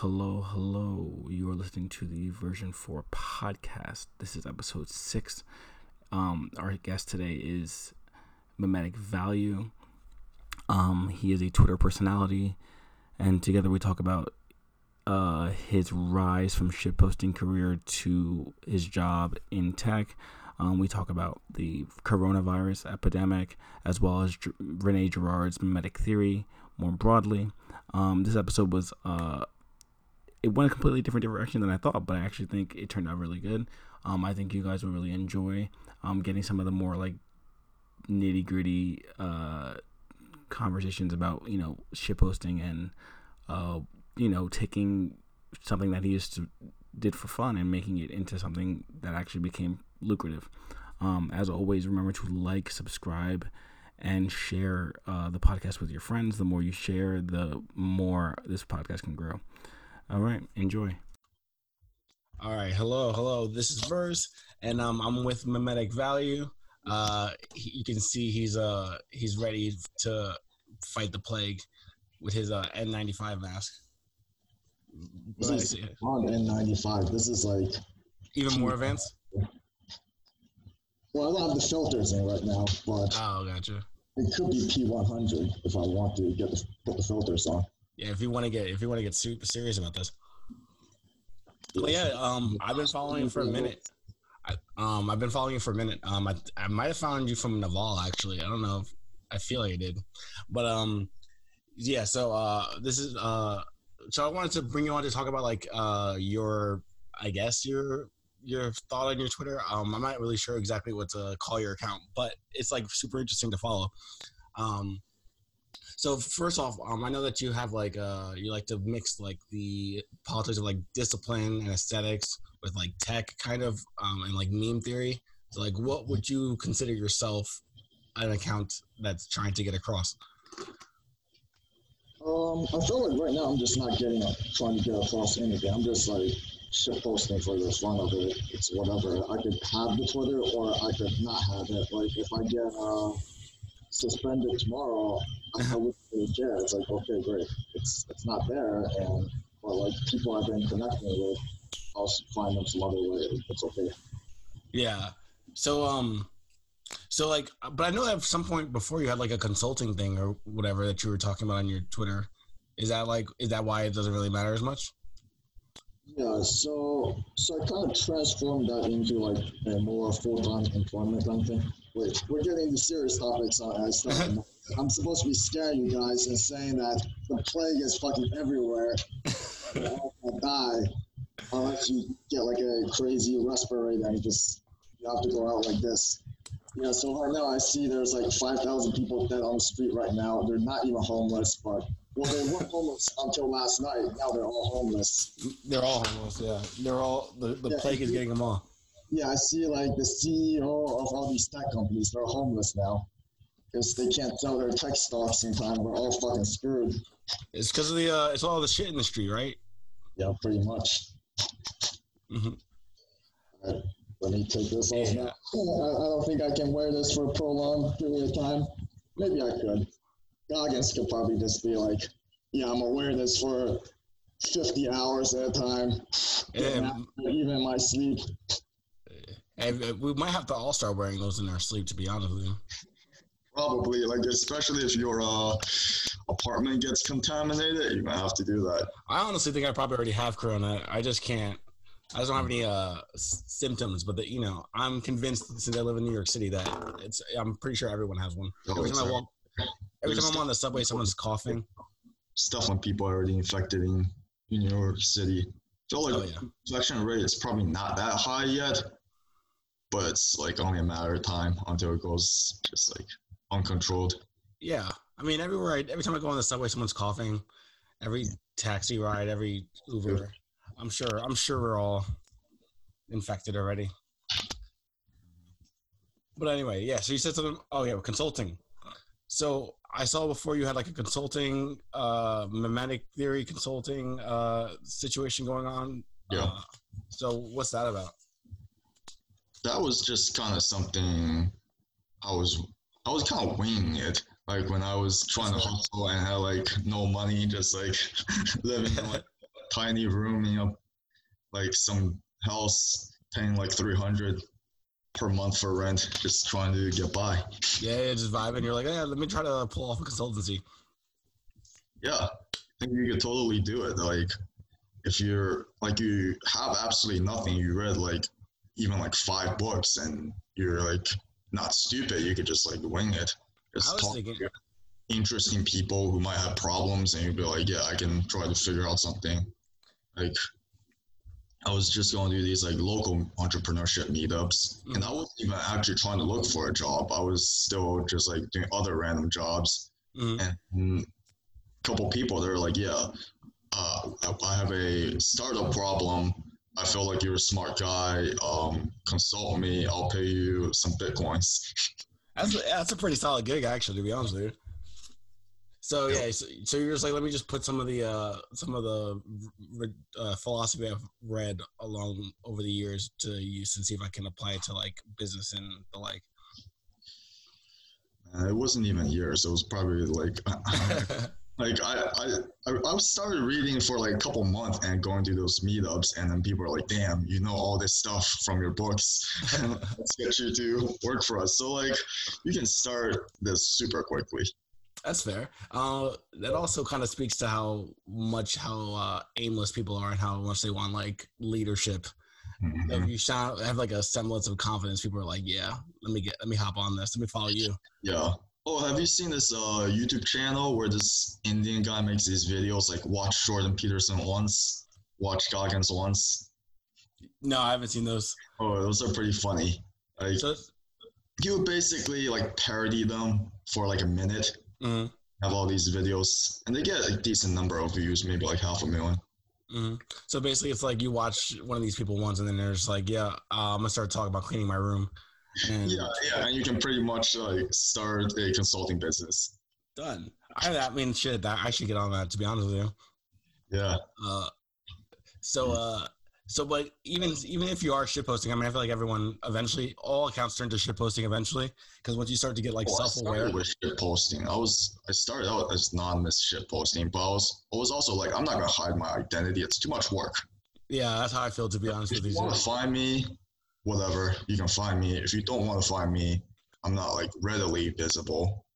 Hello, hello. You are listening to the version 4 podcast. This is episode 6. Um, our guest today is Mimetic Value. Um, he is a Twitter personality, and together we talk about uh, his rise from shitposting career to his job in tech. Um, we talk about the coronavirus epidemic as well as G- Rene Girard's mimetic theory more broadly. Um, this episode was uh, it went a completely different direction than I thought, but I actually think it turned out really good. Um, I think you guys will really enjoy um, getting some of the more like nitty gritty uh, conversations about you know shitposting and uh, you know taking something that he used to did for fun and making it into something that actually became lucrative. Um, as always, remember to like, subscribe, and share uh, the podcast with your friends. The more you share, the more this podcast can grow. All right, enjoy. All right, hello, hello. This is Verse, and um, I'm with Mimetic Value. Uh, he, you can see he's uh he's ready to fight the plague with his uh N95 mask. This is on N95. This is like even more advanced. Well, I don't have the filters in right now, but oh, gotcha. It could be P100 if I want to get the, put the filters on. Yeah, if you want to get if you want to get super serious about this. But yeah, um, I've been following you for a minute. I, um, I've been following you for a minute. Um, I, I might have found you from Naval actually. I don't know. If, I feel like I did, but um, yeah. So uh, this is uh, so I wanted to bring you on to talk about like uh your, I guess your your thought on your Twitter. Um, I'm not really sure exactly what to call your account, but it's like super interesting to follow. Um, so first off, um, I know that you have like uh, you like to mix like the politics of like discipline and aesthetics with like tech kind of um, and like meme theory. So like, what would you consider yourself an account that's trying to get across? Um, I feel like right now I'm just not getting trying to get across anything. I'm just like shit posting for the fun of it. It's whatever. I could have the Twitter or I could not have it. Like if I get uh, suspended tomorrow, I wouldn't really care. It's like okay, great. It's it's not there, and but like people I've been connecting with, I'll find them some other way. It's okay. Yeah. So um. So like, but I know at some point before you had like a consulting thing or whatever that you were talking about on your Twitter. Is that like, is that why it doesn't really matter as much? Yeah, so so I kind of transformed that into like a more full time employment kind of thing. Wait, we're getting the serious topics. I, I I'm supposed to be scaring you guys and saying that the plague is fucking everywhere. I'll die unless you get like a crazy respirator and you just you have to go out like this. Yeah, so right now I see there's like 5,000 people dead on the street right now. They're not even homeless, but well, they were homeless until last night. Now they're all homeless. They're all homeless. Yeah, they're all the, the yeah, plague is getting them all. Yeah, I see. Like the CEO of all these tech companies, they're homeless now because they can't sell their tech stocks in time. We're all fucking screwed. It's because of the uh, it's all the shit in the street, right? Yeah, pretty much. Mm-hmm. All right, let me take this off yeah. now. I, I don't think I can wear this for a prolonged period of time. Maybe I could. Goggins could probably just be like, yeah, I'm gonna wear this for 50 hours at a time, yeah. even my sleep. And we might have to all start wearing those in our sleep, to be honest with you. Probably, like especially if your uh, apartment gets contaminated, you might have to do that. I honestly think I probably already have corona. I just can't. I just don't have any uh, symptoms, but the, you know, I'm convinced since I live in New York City that it's. I'm pretty sure everyone has one. Oh, every time I walk, Every time I'm on the subway, someone's coughing. Stuff when people are already infected in, in New York City. Feel like oh, yeah. infection rate is probably not that high yet, but it's like only a matter of time until it goes just like uncontrolled. Yeah, I mean everywhere. I, every time I go on the subway, someone's coughing. Every taxi ride, every Uber. I'm sure. I'm sure we're all infected already. But anyway, yeah. So you said something. Oh yeah, consulting. So I saw before you had like a consulting, uh, mimetic theory consulting uh, situation going on. Yeah. Uh, so what's that about? That was just kind of something I was I was kind of winging it. Like when I was trying to hustle and had like no money, just like living in like a tiny room, you know, like some house paying like 300 per month for rent, just trying to get by. Yeah, yeah just vibing. You're like, yeah, let me try to pull off a consultancy. Yeah, I think you could totally do it. Like, if you're like you have absolutely nothing, you read like even like five books, and you're like not stupid. You could just like wing it. Just talk thinking- to interesting people who might have problems, and you'd be like, yeah, I can try to figure out something. Like, I was just going to do these like local entrepreneurship meetups, and I wasn't even actually trying to look for a job. I was still just like doing other random jobs Mhm. and a couple people they're like yeah uh, i have a startup problem i feel like you're a smart guy. Um, consult me. I'll pay you some bitcoins. That's a, that's a pretty solid gig, actually, to be honest with you. So yeah, so, so you're just like, let me just put some of the uh, some of the uh, philosophy I've read along over the years to use and see if I can apply it to like business and the like. Uh, it wasn't even years. It was probably like like I, I i started reading for like a couple months and going to those meetups and then people are like damn you know all this stuff from your books let's get you to work for us so like you can start this super quickly That's fair. Uh, that also kind of speaks to how much how uh, aimless people are and how much they want like leadership. If you sound, have like a semblance of confidence, people are like, "Yeah, let me get, let me hop on this, let me follow you." Yeah. Oh, have you seen this uh, YouTube channel where this Indian guy makes these videos like watch Jordan Peterson once, watch Goggins once? No, I haven't seen those. Oh, those are pretty funny. Like So, he would basically like parody them for like a minute, mhm, have all these videos, and they get a decent number of views, maybe like half a million. mhm. so basically, it's like you watch one of these people once, and then they're just like, "Yeah, uh, I'm gonna start talking about cleaning my room." And Yeah, yeah, and you can pretty much like start a consulting business. done. I, I mean, shit, that I should get on that. To be honest with you. Yeah. Uh, so, uh, so, but even even if you are shit posting, I mean, I feel like everyone eventually, all accounts turn to shit posting eventually, because once you start to get like Well, self aware, started with shit posting. I was I started out as anonymous shit posting, but I was I was also like I'm not gonna hide my identity. It's too much work. yeah, that's how I feel. To be honest If with you you, want to find me, whatever, you can find me. If you don't want to find me, I'm not like readily visible.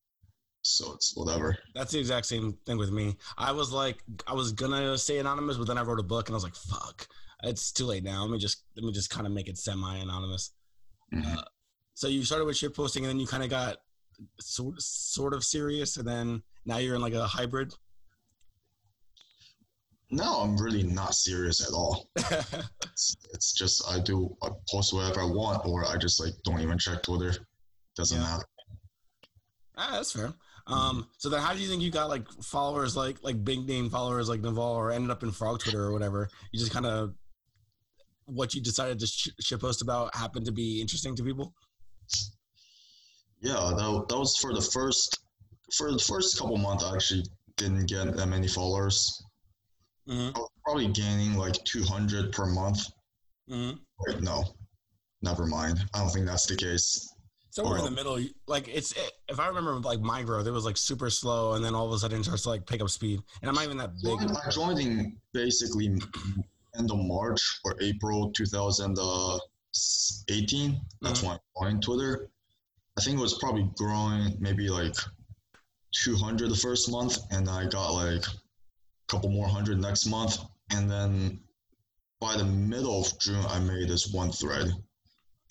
So it's whatever. that's the exact same thing with me. I was like, I was gonna stay anonymous, but then I wrote a book, and I was like, fuck, it's too late now. Let me just let me just kind of make it semi anonymous. Mhm. Uh, so you started with shit posting, and then you kind of got sort sort of serious, and then now you're in like a hybrid. Now I'm really not serious at all. It's, it's just I do I post whatever I want, or I just like don't even check Twitter. Doesn't Yeah. matter. Ah, that's fair. Um, so then how do you think you got like followers like like big name followers like Naval or ended up in Frog Twitter or whatever? You just kind of what you decided to sh- shit post about happened to be interesting to people. Yeah, that, that was for the first for the first couple months. I actually didn't get that many followers. Mm-hmm. I was probably gaining like 200 per month. Mm-hmm. Wait, no, never mind. I don't think that's the case. Somewhere in the middle, like it's if I remember like my growth, it was like super slow, and then all of a sudden it starts to like pick up speed. And I'm not even that big. I joined in basically end of March or April 2018. That's when I joined Twitter. I think it was probably growing maybe like 200 the first month, and I got like couple more hundred next month. And then by the middle of June, I made this one thread,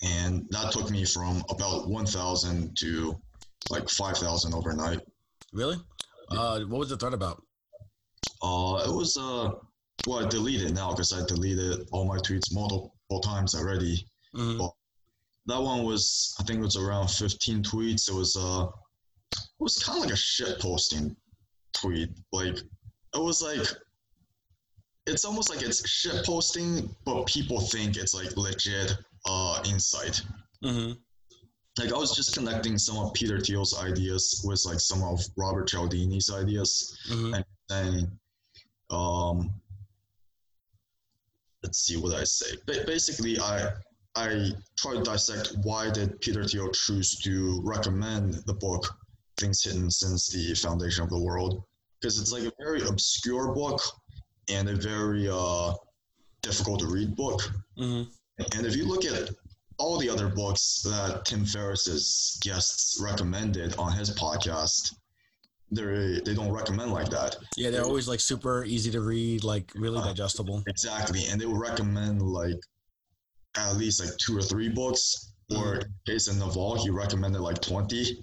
and that took me from about 1,000 to like 5,000 overnight. Really? Uh, what was the thread about? Uh, it was uh, well, I deleted now because I deleted all my tweets multiple times already. Mhm. That one was, I think it was around 15 tweets. It was uh, it was kind of like a shit posting tweet. Like, it was like, it's almost like it's shit posting, but people think it's like legit uh insight. Mhm. Like I was just connecting some of Peter Thiel's ideas with like some of Robert Cialdini's ideas Mhm. and then um, let's see what I say. Ba- basically, I I try to dissect why did Peter Thiel choose to recommend the book Things Hidden Since the Foundation of the World because it's like a very obscure book and a very uh, difficult to read book. hmm And if you look at all the other books that Tim Ferriss's guests recommended on his podcast, they they don't recommend like that. Yeah, they're always like super easy to read, like really Uh, digestible. Exactly, and they will recommend like at least like two or three books. Or in case Naval, he recommended like twenty,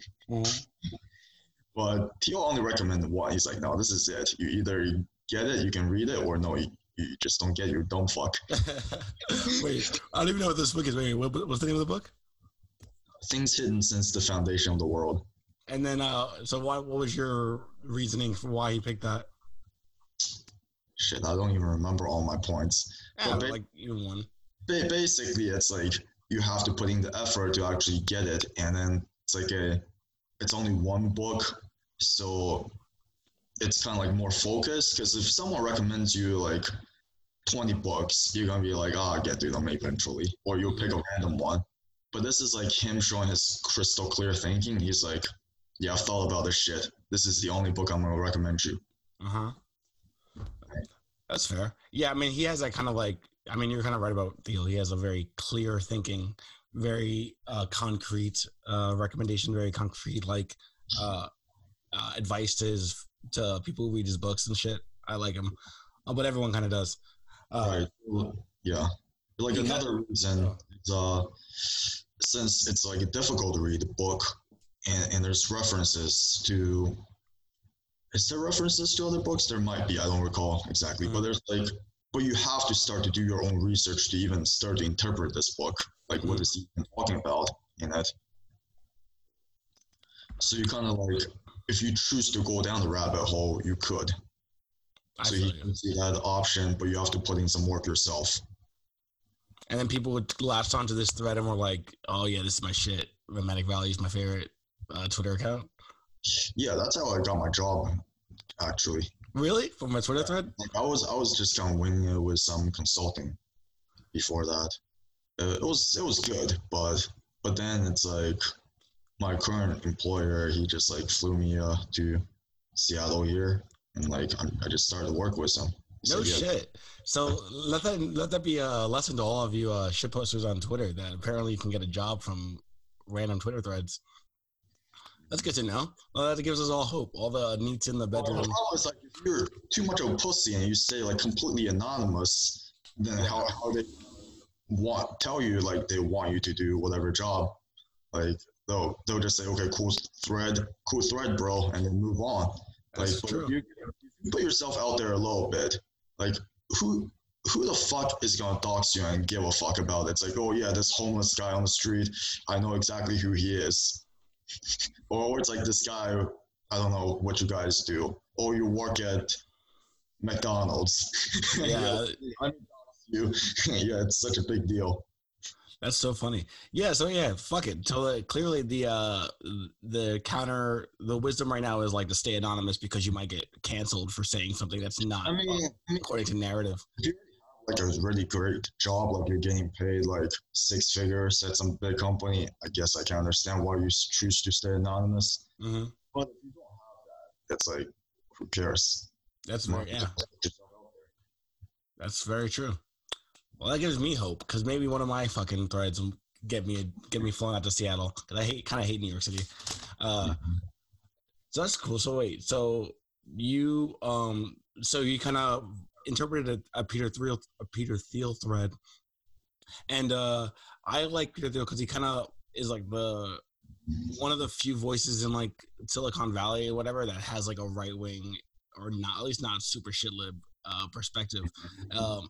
but Thiel only recommended one. He's like, no, this is it. You either get it, you can read it, or no, you, you just don't get it. You're dumb fuck. Wait, I don't even know what this book is. Wait, what, what's the name of the book? Things hidden since the foundation of the world. And then, uh, so why, what was your reasoning for why he picked that? Shit, I don't even remember all my points. Yeah, Well, ba- like even one. ba- basically it's like you have to put in the effort to actually get it and then it's like a it's only one book so it's kind of like more focused because if someone recommends you like 20 books you're gonna be like oh get through them eventually or you'll pick a random one but this is like him showing his crystal clear thinking he's like yeah i've thought about this shit this is the only book i'm gonna recommend you Uh huh. That's fair. Yeah, I mean, he has that kind of like. I mean, you're kind of right about Thiel. He has a very clear thinking, very uh, concrete uh, recommendation, very concrete like uh, uh, advice to his to people who read his books and shit. I like him, uh, but everyone kind of does. Uh, Right. Yeah. Like another reason is uh since it's like difficult to read the book and, and there's references to is there references to other books? There might be, I don't recall exactly. But Mhm. there's like but you have to start to do your own research to even start to interpret this book. Like what Mhm. is he even talking about in it? So you kind of like if you choose to go down the rabbit hole, you could. I So you can see that option, but you have to put in some work yourself. And then people would latch onto this thread and were like, "Oh yeah, this is my shit. Mimetic Value is my favorite uh, Twitter account." Yeah, that's how I got my job. Actually, Really, from my Twitter thread? like I was, I was just kind of winging it with some consulting. Before that, uh, it was, it was good, but, but then it's like, my current employer, he just like flew me uh, to Seattle here, and like I'm, I just started to work with him. No So, yeah, shit. So let that let that be a lesson to all of you uh, shit posters on Twitter that apparently you can get a job from random Twitter threads. That's good to know. Well, that gives us all hope. All the NEETs in the Well, bedroom. the problem is like if you're too much of a pussy and you stay like completely anonymous, then how how they want tell you like they want you to do whatever job, like they'll they'll just say okay cool thread cool thread bro and then move on. Like That's but true. you, you put yourself out there a little bit, like who who the fuck is gonna dox you and give a fuck about it? It's like oh yeah this homeless guy on the street, I know exactly who he is. or, or it's like this guy I don't know what you guys do. Or you work at McDonald's. Yeah, you. yeah, it's such a big deal. That's so funny. Yeah, so yeah, fuck it. So uh, clearly the uh the counter the wisdom right now is like to stay anonymous because you might get canceled for saying something that's not I mean, mean, according to narrative. like a really great job, like you're getting paid like six figures at some big company. I guess I can understand why you choose to stay anonymous. hmm But if you don't have that, it's like, who cares? That's very yeah. That's very true. Well, that gives me hope because maybe one of my fucking threads will get me get me flown out to Seattle because I hate kind of hate New York City. Uh, so that's cool. So wait, so you um, so you kind of interpreted a, a Peter Thiel a Peter Thiel thread, and uh, I like Peter Thiel because he kind of is like the one of the few voices in like Silicon Valley or whatever that has like a right wing or not at least not super shit lib uh, perspective. Um,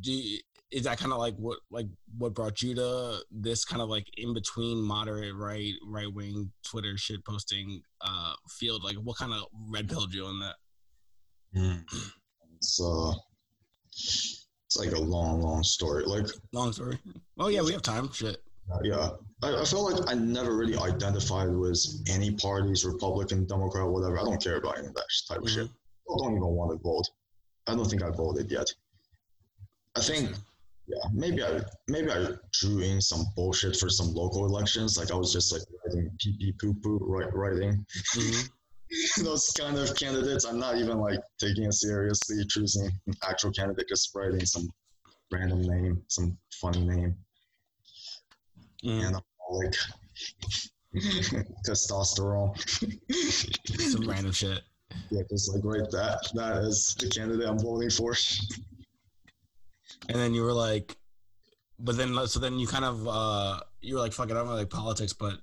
do you- is that kind of like what like what brought you to this kind of like in between moderate right right wing Twitter shit posting uh field? Like what kind of red pilled you on that? It's uh, it's like a long, long story. Like, Long story. Oh yeah, we have time. Shit. yeah, I, I feel like I never really identified with any parties, Republican, Democrat, whatever. I don't care about any of that type of shit. Mhm. I don't even want to vote. I don't think I voted yet. I think yeah, maybe I maybe I drew in some bullshit for some local elections. Like I was just like writing pee pee poo poo right writing. Mhm. those kind of candidates, I'm not even like taking it seriously, choosing an actual candidate, just writing some random name, some funny name, Mm, and I'm like testosterone. some random shit. yeah, just like right that that is the candidate I'm voting for. And then you were like, but then so then you kind of uh you were like, fuck it, I don't really like politics, but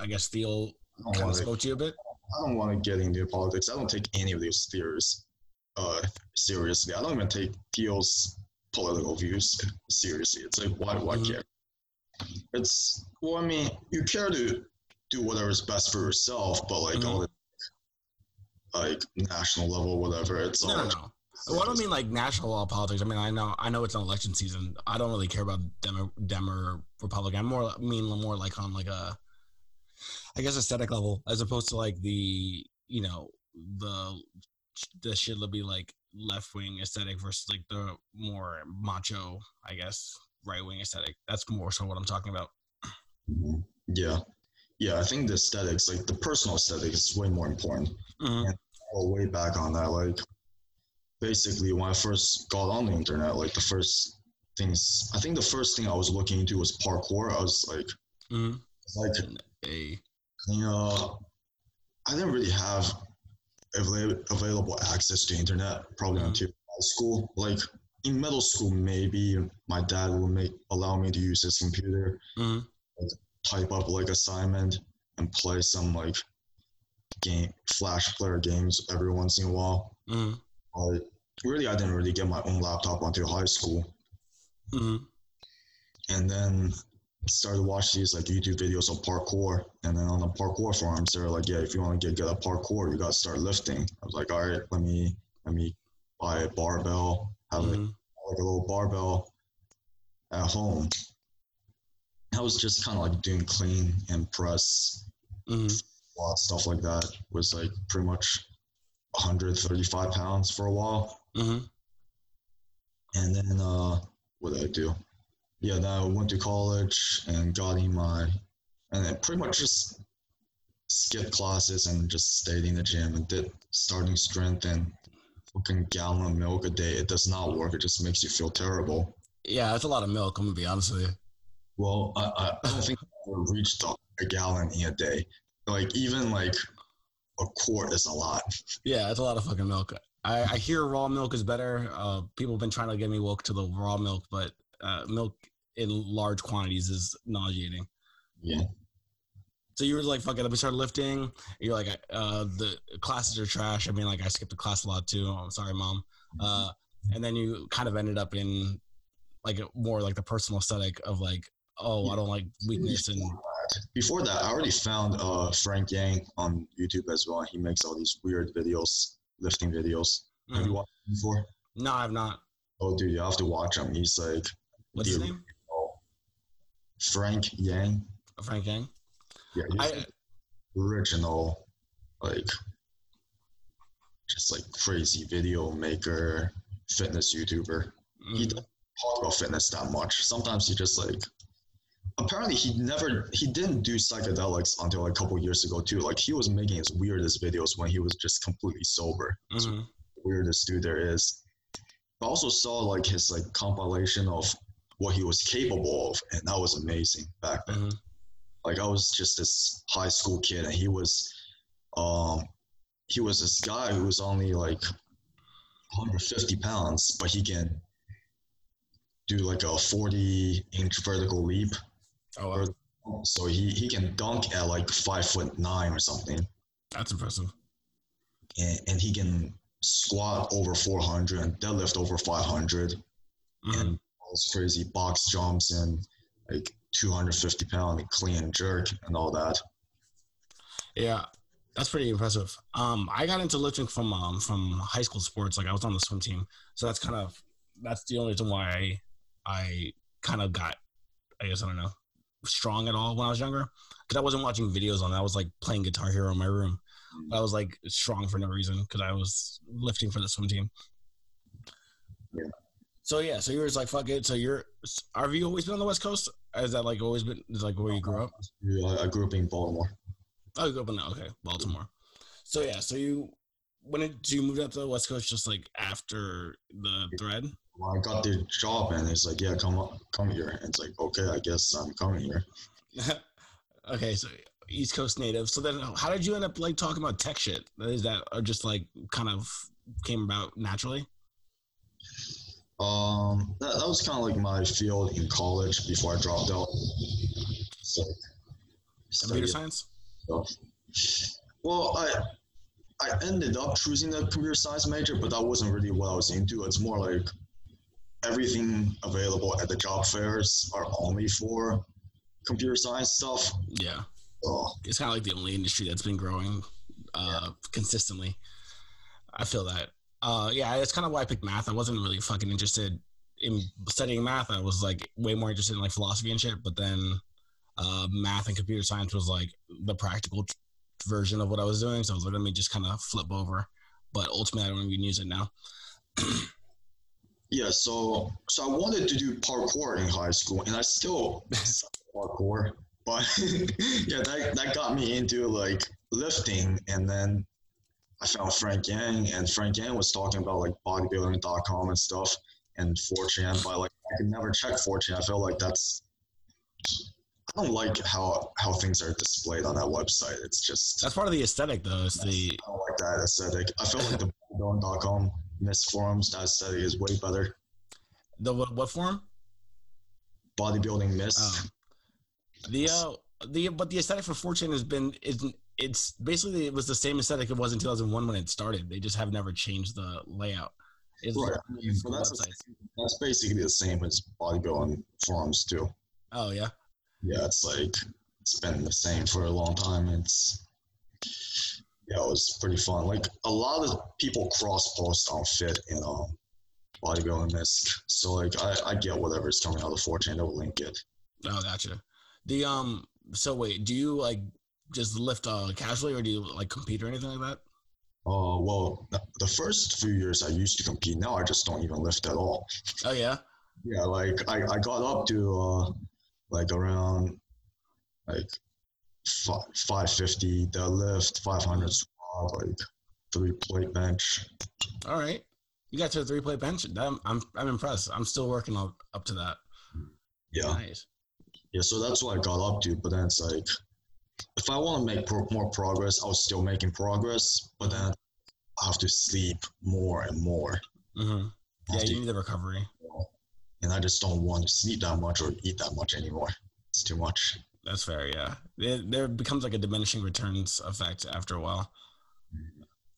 I guess Thiel I kind of spoke to you a bit. I don't want to get into politics. I don't take any of these theories uh seriously. I don't even take Thiel's political views seriously. It's like why why Mhm. care? It's well, I mean, you care to do whatever is best for yourself, but like Mhm. all the like national level, whatever. It's No, all no, no. Well, I don't mean like national law politics. I mean, I know, I know it's an election season. I don't really care about Dem, Dem or Republican. I'm more I mean more like on like a, I guess aesthetic level, as opposed to like the you know the the shit will be like left wing aesthetic versus like the more macho, I guess, right wing aesthetic. That's more so what I'm talking about. Yeah. Yeah, I think the aesthetics, like the personal aesthetic, is way more important. Mhm. Go way back on that. Like, basically, when I first got on the internet, like the first things, I think the first thing I was looking into was parkour. I was like, Mhm. like, A you know, I didn't really have avail- available access to internet probably until high school. Like in middle school, maybe my dad would make allow me to use his computer. Mhm. type up like assignment and play some like game flash player games every once in a while. Mhm. But really, I didn't really get my own laptop until high school, Mhm. and then started watching these like YouTube videos of parkour. And then on the parkour forums, they're like, "Yeah, if you want to get good at parkour, you got to start lifting." I was like, "All right, let me let me buy a barbell, have like, Mhm. like a little barbell at home." I was just kind of like doing clean and press Mhm. lot stuff like that was like pretty much 135 pounds for a while Mhm. and then uh what did i do yeah then i went to college and got in my and then pretty much just skipped classes and just stayed in the gym and did starting strength and fucking gallon of milk a day it does not work it just makes you feel terrible Yeah, that's a lot of milk. I'm gonna be honest with you. well i, I, I don't think i reached a gallon in a day like even like a quart is a lot Yeah, it's a lot of fucking milk. I, I hear raw milk is better. Uh, people have been trying to get me woke to the raw milk, but uh, milk in large quantities is nauseating. yeah So you were like, "Fuck it," me start lifting. You're like, uh, "The classes are trash." I mean, like, I skipped the class a lot too. I'm sorry, mom. Uh, and then you kind of ended up in like more like the personal aesthetic of like, "Oh, I don't like weakness," and before that, I already found uh, Frank Yang on YouTube as well. He makes all these weird videos, lifting videos. Have you Mhm. watched him before? no, I've not. Oh, dude, you have to watch him. He's like What's his name? Frank Yang. Frank Yang. Yeah, he's I, original, like, just like crazy video maker, fitness YouTuber. He mm, doesn't talk about fitness that much. Sometimes he just like. Apparently, he never he didn't do psychedelics until a couple years ago too. Like he was making his weirdest videos when he was just completely sober. Mhm. the weirdest dude there is. I also saw like his like compilation of what he was capable of, and that was amazing back then. Mhm. Like I was just this high school kid, and he was, um, he was this guy who was only like 150 pounds, but he can do like a 40 inch vertical leap. Oh, wow. So he, he can dunk at like five foot nine or something, that's impressive. and, and he can squat over 400 and deadlift over 500, Mhm. and all those crazy box jumps and like 250 pound clean jerk and all that. Yeah, that's pretty impressive. Um, I got into lifting from um from high school sports. Like I was on the swim team, so that's kind of that's the only reason why I I kind of got I guess I don't know strong at all when I was younger because I wasn't watching videos on. it. I was like playing Guitar Hero in my room. But I was like strong for no reason because I was lifting for the swim team. Yeah. So yeah, so you were just like fuck it. So you're have you always been on the West Coast? Has that like always been is like where you grew up? Yeah, I grew up in Baltimore. Oh, you grew up in okay, Baltimore. So yeah, so you when did you move up to the West Coast? Just like after the thread. Well, I got the job, and it's like, yeah, come up, come here. And it's like, okay, I guess I'm coming here. okay, so East Coast native. So then, how did you end up like talking about tech shit? Is that or just like kind of came about naturally? Um, that, that was kind of like my field in college before I dropped out. So, computer science. Stuff. Well, I I ended up choosing the computer science major, but that wasn't really what I was into. It's more like everything available at the job fairs are only for computer science stuff. Yeah. Oh. It's kind of like the only industry that's been growing uh, yeah. consistently. I feel that. Uh, yeah, it's kind of why I picked math. I wasn't really fucking interested in studying math. I was like way more interested in like philosophy and shit. But then uh, math and computer science was like the practical t- version of what I was doing. So I was like, let me just kind of flip over. But ultimately, I don't even use it now. yeah, so so I wanted to do parkour in high school, and I still parkour. But yeah, that that got me into like lifting, and then I found Frank Yang, and Frank Yang was talking about like bodybuilding.com and stuff, and 4chan. But like, I could never check 4chan. I feel like that's I don't like how how things are displayed on that website. It's just that's part of the aesthetic, though. It's the I don't like that aesthetic. I feel like the bodybuilding.com misc forums that study is way better. The what, what forum? Bodybuilding misc. Oh. The uh the but the aesthetic for 4chan has been is it's basically it was the same aesthetic it was in 2001 when it started. They just have never changed the layout. It's right. I mean, that's, that's basically the same as bodybuilding forums too. Oh yeah yeah, it's like it's been the same for a long time. It's yeah, it was pretty fun. Like a lot of people cross post on fit and um bodybuilding this. So like I, I get whatever's coming out of the 4chan, they'll link it. Oh, gotcha. The um so wait, do you like just lift uh casually or do you like compete or anything like that? Uh well the first few years I used to compete. Now I just don't even lift at all. Oh yeah? Yeah, like I, I got up to uh like around like 550 deadlift, 500 squat, like three plate bench. All right. You got to a three plate bench. I'm, I'm, I'm impressed. I'm still working up, up to that. Yeah. Nice. Yeah. So that's what I got up to. But then it's like, if I want to make pro- more progress, I was still making progress, but then I have to sleep more and more. Mm-hmm. Yeah, you need the recovery and I just don't want to sleep that much or eat that much anymore. It's too much. That's fair. Yeah, it, there becomes like a diminishing returns effect after a while.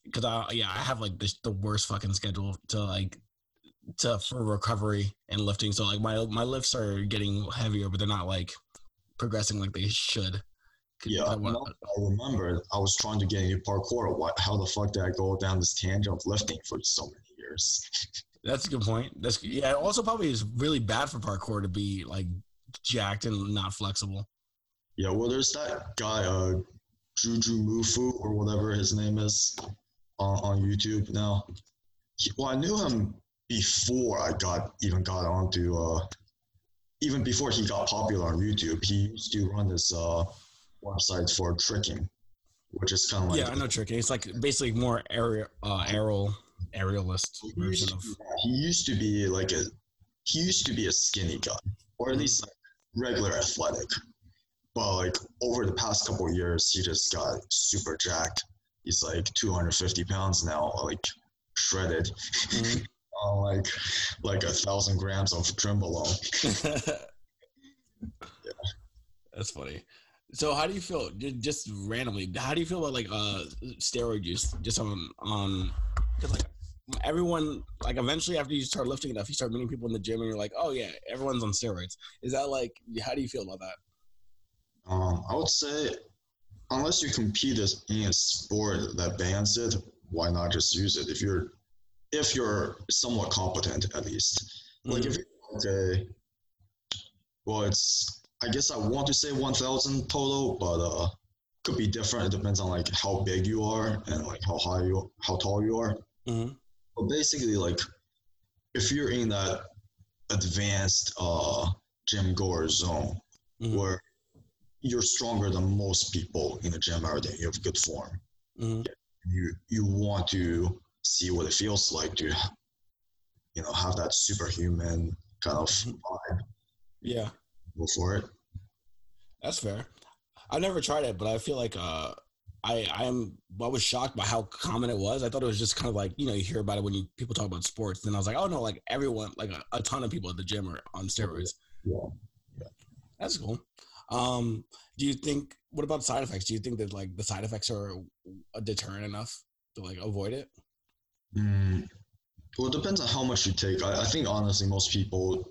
Because I yeah I have like this, the worst fucking schedule to like to for recovery and lifting. So like my my lifts are getting heavier, but they're not like progressing like they should. Yeah, I, I, remember I was trying to get into parkour. What? How the fuck did I go down this tangent of lifting for so many years? That's a good point. That's yeah. Also, probably is really bad for parkour to be like jacked and not flexible. Yeah, well, there's that guy, uh, Jujimufu or whatever his name is, on, on YouTube now. He, well, I knew him before I got even got onto, uh, even before he got popular on YouTube. He used to run this uh, website for tricking, which is kind of like yeah, I know tricking. It's like basically more aerial, uh, aerial aerialist version of. He used to be like a, he used to be a skinny guy, or at least like regular athletic. But like over the past couple years, he just got super jacked. He's like 250 pounds now, like shredded. Mm-hmm. uh, like like a thousand grams of trenbolone. yeah. That's funny. So how do you feel? Just randomly, how do you feel about like uh steroid use? Just on on because like everyone like eventually after you start lifting enough, you start meeting people in the gym, and you're like, oh yeah, everyone's on steroids. Is that like how do you feel about that? Um, I would say unless you compete in a sport that bans it, why not just use it? If you're if you're somewhat competent at least. Mm-hmm. Like if mm-hmm. okay, well, it's I guess I want to say 1,000 total, but uh, could be different. It depends on like how big you are and like how high you, how tall you are. Mm-hmm. But basically, like if you're in that advanced uh, gym goer zone mm-hmm. where you're stronger than most people in the gym already, you have good form. Mm-hmm. you you want to see what it feels like to you know have that superhuman kind of vibe. Yeah, Go for it. that's fair. I've never tried it, but I feel like uh, I I am I was shocked by how common it was. I thought it was just kind of like you know you hear about it when you people talk about sports. Then I was like, oh no, like everyone, like a, a ton of people at the gym are on steroids. Yeah. That's cool. Um, do you think? What about side effects? Do you think that like the side effects are a deterrent enough to like avoid it? Mm, well, it depends on how much you take. I, I think honestly, most people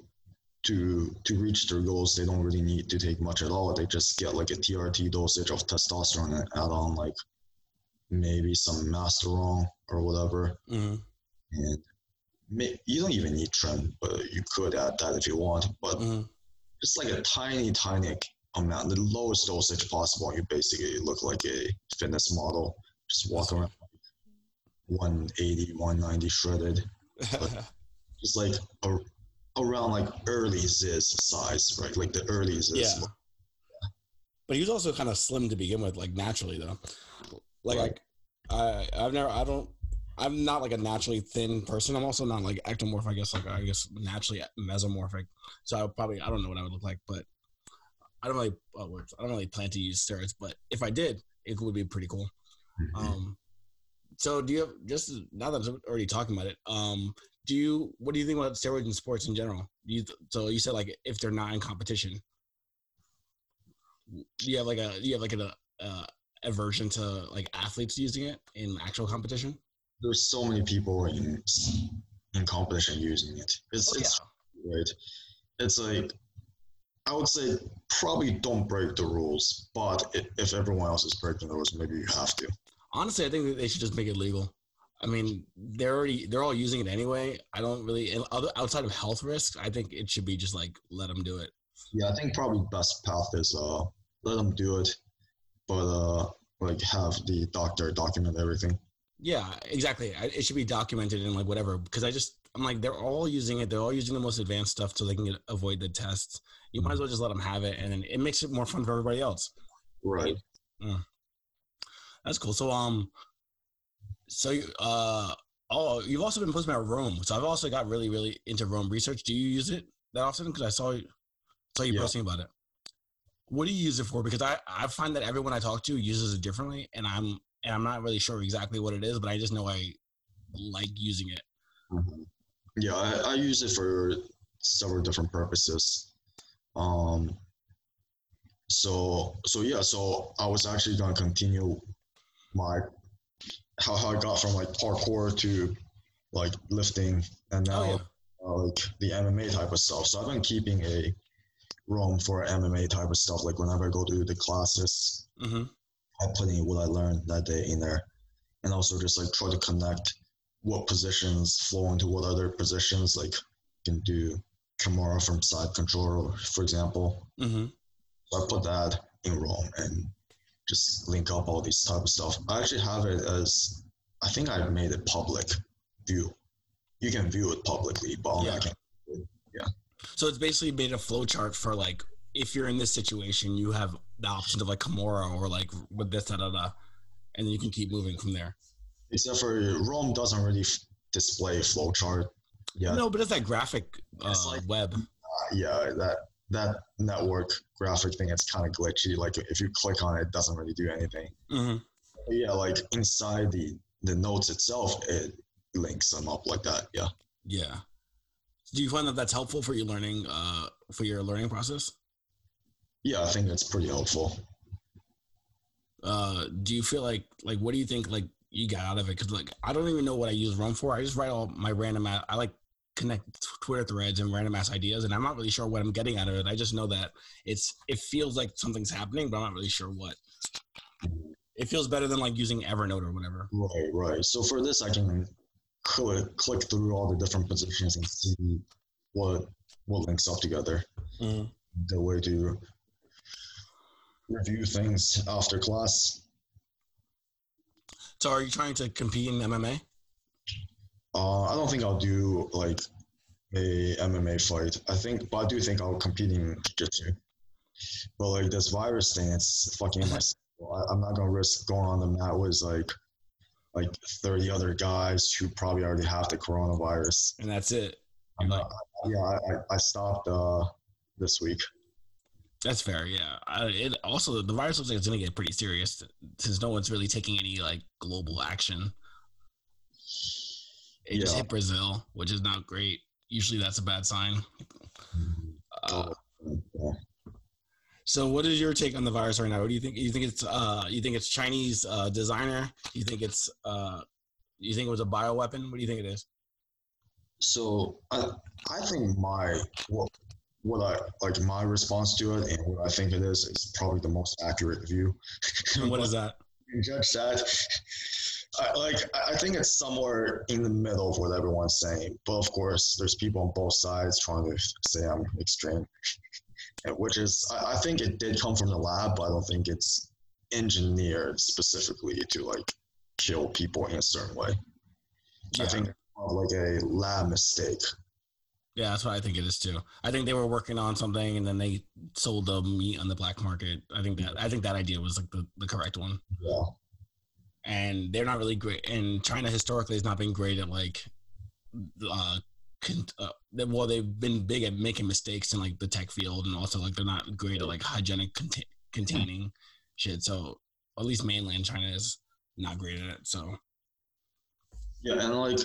to to reach their goals, they don't really need to take much at all. They just get like a TRT dosage of testosterone and add on like maybe some masteron or whatever. Mm-hmm. And may, you don't even need tren, but you could add that if you want. But Mm-hmm. just like a tiny, tiny amount, the lowest dosage possible. You basically look like a fitness model. Just walk around 180, 190 shredded. Just like a, around like early Zyzz size, right? Like the early Zyzz. yeah. But he was also kind of slim to begin with, like naturally though. Like. I, I've never, I don't, I'm not like a naturally thin person. I'm also not like ectomorph. I guess like I guess naturally mesomorphic. So I would probably, I don't know what I would look like, but I don't really, uh, words. I don't really plan to use steroids. But if I did, it would be pretty cool. Mhm. Um, so do you have just now that I'm already talking about it? Um, do you what do you think about steroids in sports in general? Do you so you said like if they're not in competition, do you have like a do you have like an uh aversion to like athletes using it in actual competition? There's so many people in in competition using it. It's Oh, it's right. It's like I would say probably don't break the rules, but if everyone else is breaking the rules, maybe you have to. Honestly, I think they should just make it legal. I mean, they're already they're all using it anyway. I don't really other outside of health risks. I think it should be just like let them do it. Yeah, I think probably best path is uh let them do it, but uh like have the doctor document everything. Yeah, exactly. It should be documented in like whatever because I just I'm like they're all using it. They're all using the most advanced stuff so they can get, avoid the tests. You might as well just let them have it, and then it makes it more fun for everybody else. Right. That's cool. So um, so you uh oh you've also been posting about Roam. So I've also got really really into Roam Research. Do you use it that often? Because I saw you saw you Yeah. posting about it. What do you use it for? Because I I find that everyone I talk to uses it differently, and I'm and I'm not really sure exactly what it is, but I just know I like using it. Mhm. Yeah, I, I use it for several different purposes. Um, so so yeah, so I was actually gonna continue my how, how I got from like parkour to like lifting and now Oh yeah. uh, like the MMA type of stuff. So I've been keeping a room for MMA type of stuff. Like whenever I go to the classes, Mm-hmm. I put in what I learned that day in there, and also just like try to connect what positions flow into what other positions. Like you can do Kimura from side control, for example. Mm-hmm. So I put that in Roam and just link up all these type of stuff. I actually have it as I think I made it public view. You can view it publicly, but only I Yeah. So it's basically made a flow chart for like if you're in this situation, you have the options of like Kimura or like with this da da da, and then you can keep moving from there. Except for Roam doesn't really f- display flowchart. Yeah, No, but it's that graphic uh, It's like- web. yeah, that that network graphic thing it's kind of glitchy. Like if you click on it, it doesn't really do anything. Mm-hmm. Yeah, like inside the the notes itself, it links them up like that. Yeah. Yeah. Do you find that that's helpful for your learning uh for your learning process? Yeah, I think that's pretty helpful. Uh, do you feel like like what do you think like you got out of it? Because like I don't even know what I use Run for. I just write all my random. I like connect Twitter threads and random ass ideas, and I'm not really sure what I'm getting out of it. I just know that it's it feels like something's happening, but I'm not really sure what. It feels better than like using Evernote or whatever. Right, right. So for this, I can click click through all the different positions and see what what links up together. Mm-hmm. The way to review things after class. So are you trying to compete in MMA? Uh, I don't think I'll do like a MMA fight. I think, but I do think I'll compete in jiu-jitsu. But like this virus thing, it's fucking in my. I, I'm not gonna risk going on the mat with like like 30 other guys who probably already have the coronavirus. And that's it. I'm like, yeah, I, I stopped uh, this week. That's fair. Yeah. I, it also the virus looks like it's gonna get pretty serious since no one's really taking any like global action. It yeah. just hit Brazil, which is not great. Usually that's a bad sign. Uh, yeah. So, what is your take on the virus right now? What do you think? You think it's uh, you think it's Chinese uh, designer? You think it's uh, you think it was a bioweapon? What do you think it is? So, I I think my what what I like my response to it and what I think it is is probably the most accurate view. what is that? Judge that. I, like I think it's somewhere in the middle of what everyone's saying, but of course, there's people on both sides trying to say I'm extreme, which is I, I think it did come from the lab, but I don't think it's engineered specifically to like kill people in a certain way. Yeah. I think like a lab mistake yeah, that's what I think it is too. I think they were working on something and then they sold the meat on the black market. I think that I think that idea was like the, the correct one. Yeah. And they're not really great. And China historically has not been great at like, uh, con- uh, well, they've been big at making mistakes in like the tech field, and also like they're not great at like hygienic cont- containing shit. So at least mainland China is not great at it. So. Yeah, and like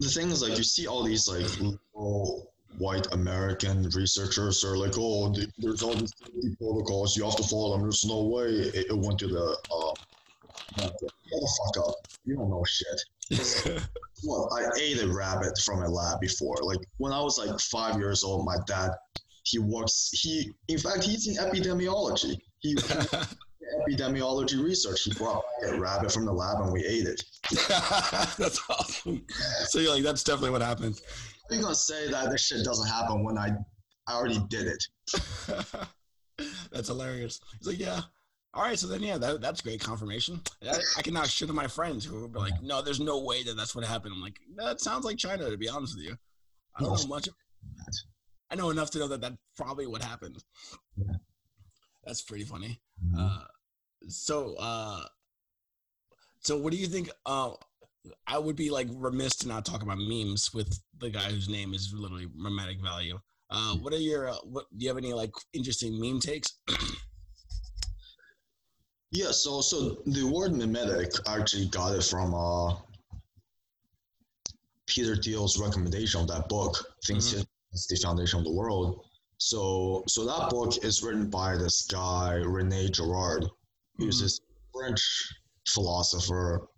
the thing is, like, you see all these like white American researchers are like, oh, there's all these protocols, you have to follow them. There's no way it, it went to the. Uh, Shut the fuck up! You don't know shit. well, I ate a rabbit from a lab before. Like when I was like five years old, my dad, he works. He, in fact, he's in epidemiology. He, epidemiology research. He brought a rabbit from the lab and we ate it. that's awesome. So you're like, that's definitely what happened. Are you gonna say that this shit doesn't happen when I, I already did it? that's hilarious. He's like, yeah. All right, so then yeah, that, that's great confirmation. I, I can now shit on my friends who be like, no, there's no way that that's what happened. I'm like, that sounds like China, to be honest with you. I don't know much. About that. I know enough to know that that's probably what happened. That's pretty funny. Mm-hmm. Uh, so uh so what do you think uh I would be like remiss to not talk about memes with the guy whose name is literally mimetic value. Uh, what are your uh, what do you have any like interesting meme takes? yeah, so so the word mimetic I actually got it from uh Peter Thiel's recommendation of that book, Things mm-hmm. is the Foundation of the World. So so that book is written by this guy Rene Girard, who's mm-hmm. this French philosopher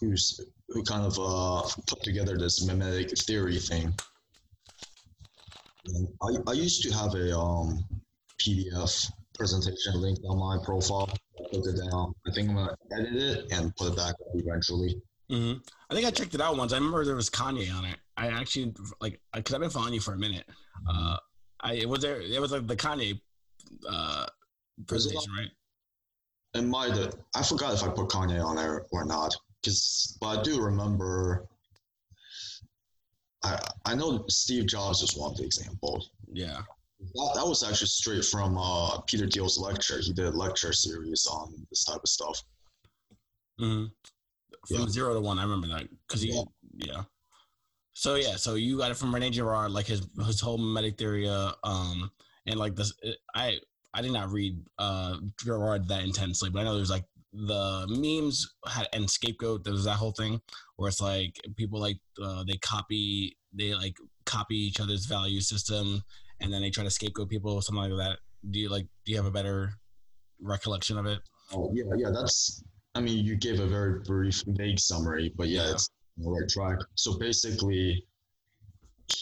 who's who kind of uh, put together this mimetic theory thing. And I, I used to have a um, PDF presentation linked on my profile. I took it down. I think I'm gonna edit it and put it back eventually. Mm-hmm. I think I checked it out once. I remember there was Kanye on it. I actually like because I've been following you for a minute. Uh, I it was there. It was like the Kanye uh, presentation, right? It might I forgot if I put Kanye on there or not. Cause, but I do remember. I I know Steve Jobs is one of the examples. Yeah. That, that was actually straight from uh, Peter Thiel's lecture. He did a lecture series on this type of stuff. Mm-hmm. From yeah. zero to one, I remember that because he, yeah. yeah. So yeah, so you got it from Rene Girard, like his his whole mimetic theory, uh, um, and like this. I I did not read uh Girard that intensely, but I know there's like the memes had, and scapegoat. There was that whole thing where it's like people like uh, they copy they like copy each other's value system, and then they try to scapegoat people or something like that. Do you like? Do you have a better recollection of it? Oh yeah, yeah. That's. I mean, you gave a very brief, vague summary, but yeah, yeah. it's the right track. So basically,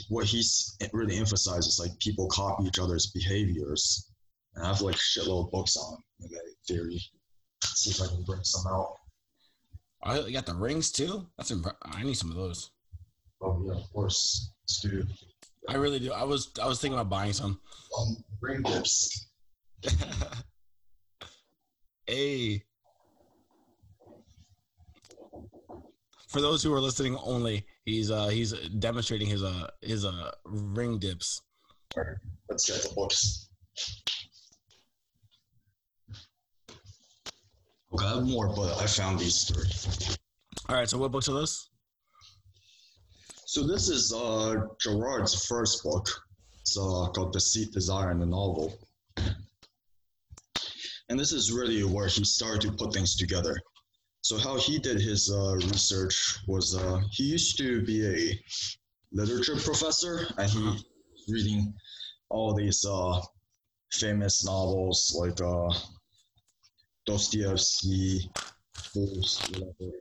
what he's really emphasizes like people copy each other's behaviors and I have like shitload of books on that theory. See if I can bring some out. I oh, got the rings too. That's imp- I need some of those. Oh yeah, of course, dude. I really do. I was I was thinking about buying some. Um, ring dips. hey. For those who are listening only, he's uh he's demonstrating his uh his uh ring dips. Right, let's get the books. I have more, but I found these three. All right. So what books are those? So this is uh, Girard's first book. It's uh, called Deceit, Desire, and the Novel. And this is really where he started to put things together. So how he did his uh, research was uh, he used to be a literature professor, and he reading all these uh, famous novels like uh, Dostoevsky, Proust, whatever.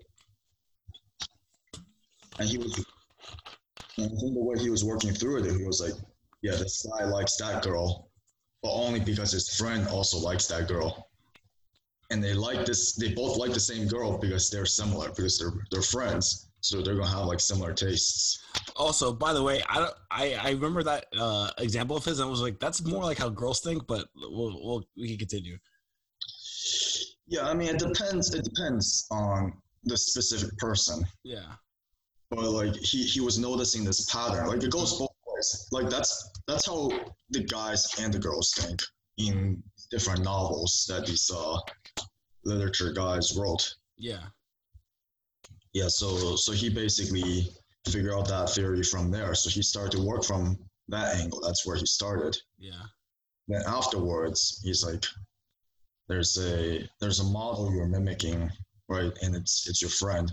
And he was, and I think the way he was working through it, he was like, "Yeah, this guy likes that girl, but only because his friend also likes that girl." And they like this. They both like the same girl because they're similar because they're they're friends. So they're gonna have like similar tastes. Also, by the way, I don't, I, I remember that uh, example of his, and I was like, that's more like how girls think. But we'll, we'll we can continue. Yeah, I mean, it depends. It depends on the specific person. Yeah. But like he he was noticing this pattern. Like it goes both ways. Like that's that's how the guys and the girls think in different novels that these uh literature guys wrote. Yeah. Yeah, so so he basically figured out that theory from there. So he started to work from that angle. That's where he started. Yeah. Then afterwards, he's like, "There's a there's a model you're mimicking, right? And it's it's your friend,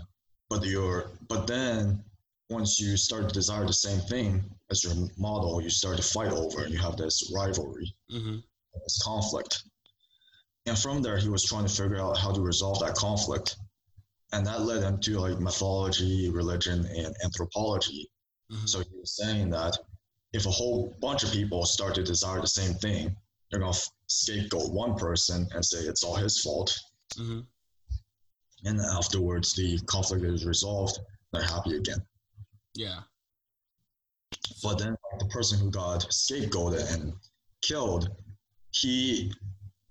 but you're but then once you start to desire the same thing as your model, you start to fight over, and you have this rivalry, Mm-hmm. this conflict. And from there, he was trying to figure out how to resolve that conflict, and that led him to like mythology, religion, and anthropology. Mhm. So he was saying that if a whole bunch of people start to desire the same thing, they're going to scapegoat one person and say it's all his fault. Mm-hmm. And then afterwards, the conflict is resolved. They're happy again. Yeah. But then like, the person who got scapegoated and killed, he,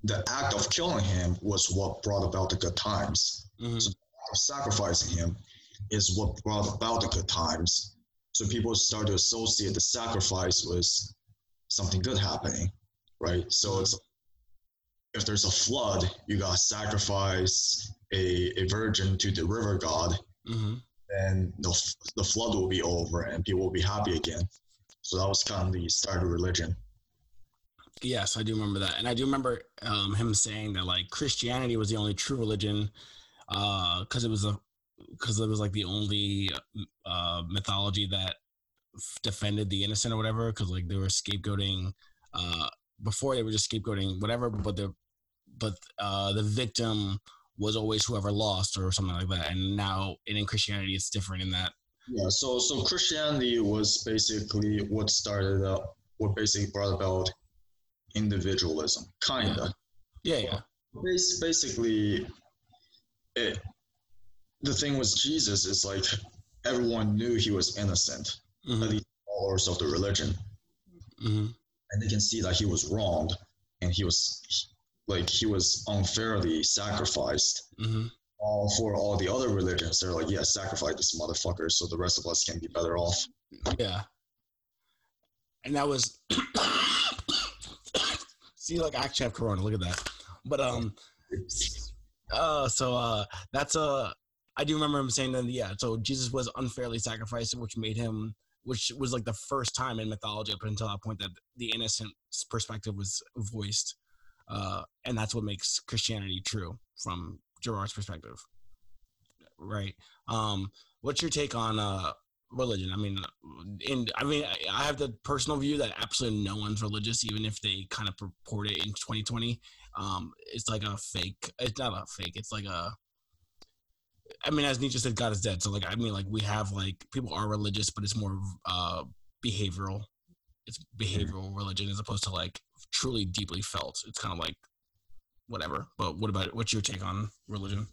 the act of killing him was what brought about the good times. Mm-hmm. Of sacrificing him is what brought about the good times. So people start to associate the sacrifice with something good happening, right? So it's if there's a flood, you got to sacrifice a, a virgin to the river god, Mm-hmm. then the, the flood will be over and people will be happy again. So that was kind of the start of religion. Yes, I do remember that, and I do remember um, him saying that like Christianity was the only true religion because it was a because it was like the only uh, mythology that f- defended the innocent or whatever. Because like they were scapegoating uh, before they were just scapegoating whatever, but the but uh, the victim was always whoever lost or something like that. And now and in Christianity, it's different in that. Yeah, so so Christianity was basically what started up, what basically brought about individualism, kinda. Yeah, yeah, Bas- Basically, it, the thing was Jesus is like everyone knew he was innocent, hmm at least followers of the religion, hmm and they can see that he was wronged and he was like he was unfairly sacrificed. hmm All for all the other religions, they're like, yeah, sacrifice this motherfucker so the rest of us can be better off. Yeah. And that was see like I actually have corona, look at that. But um uh so uh that's uh I do remember him saying that yeah, so Jesus was unfairly sacrificed, which made him which was like the first time in mythology up until that point that the innocent perspective was voiced. Uh and that's what makes Christianity true from Girard's perspective. Right. Um what's your take on uh religion. I mean, in I mean, I- have the personal view that absolutely no one's religious, even if they kind of purport it in 2020. Um, it's like a fake. It's not a fake. It's like a. I mean, as Nietzsche said, God is dead. So, like, I mean, like, we have like people are religious, but it's more uh behavioral. It's behavioral religion as opposed to like truly deeply felt. It's kind of like whatever. But what about what's your take on religion?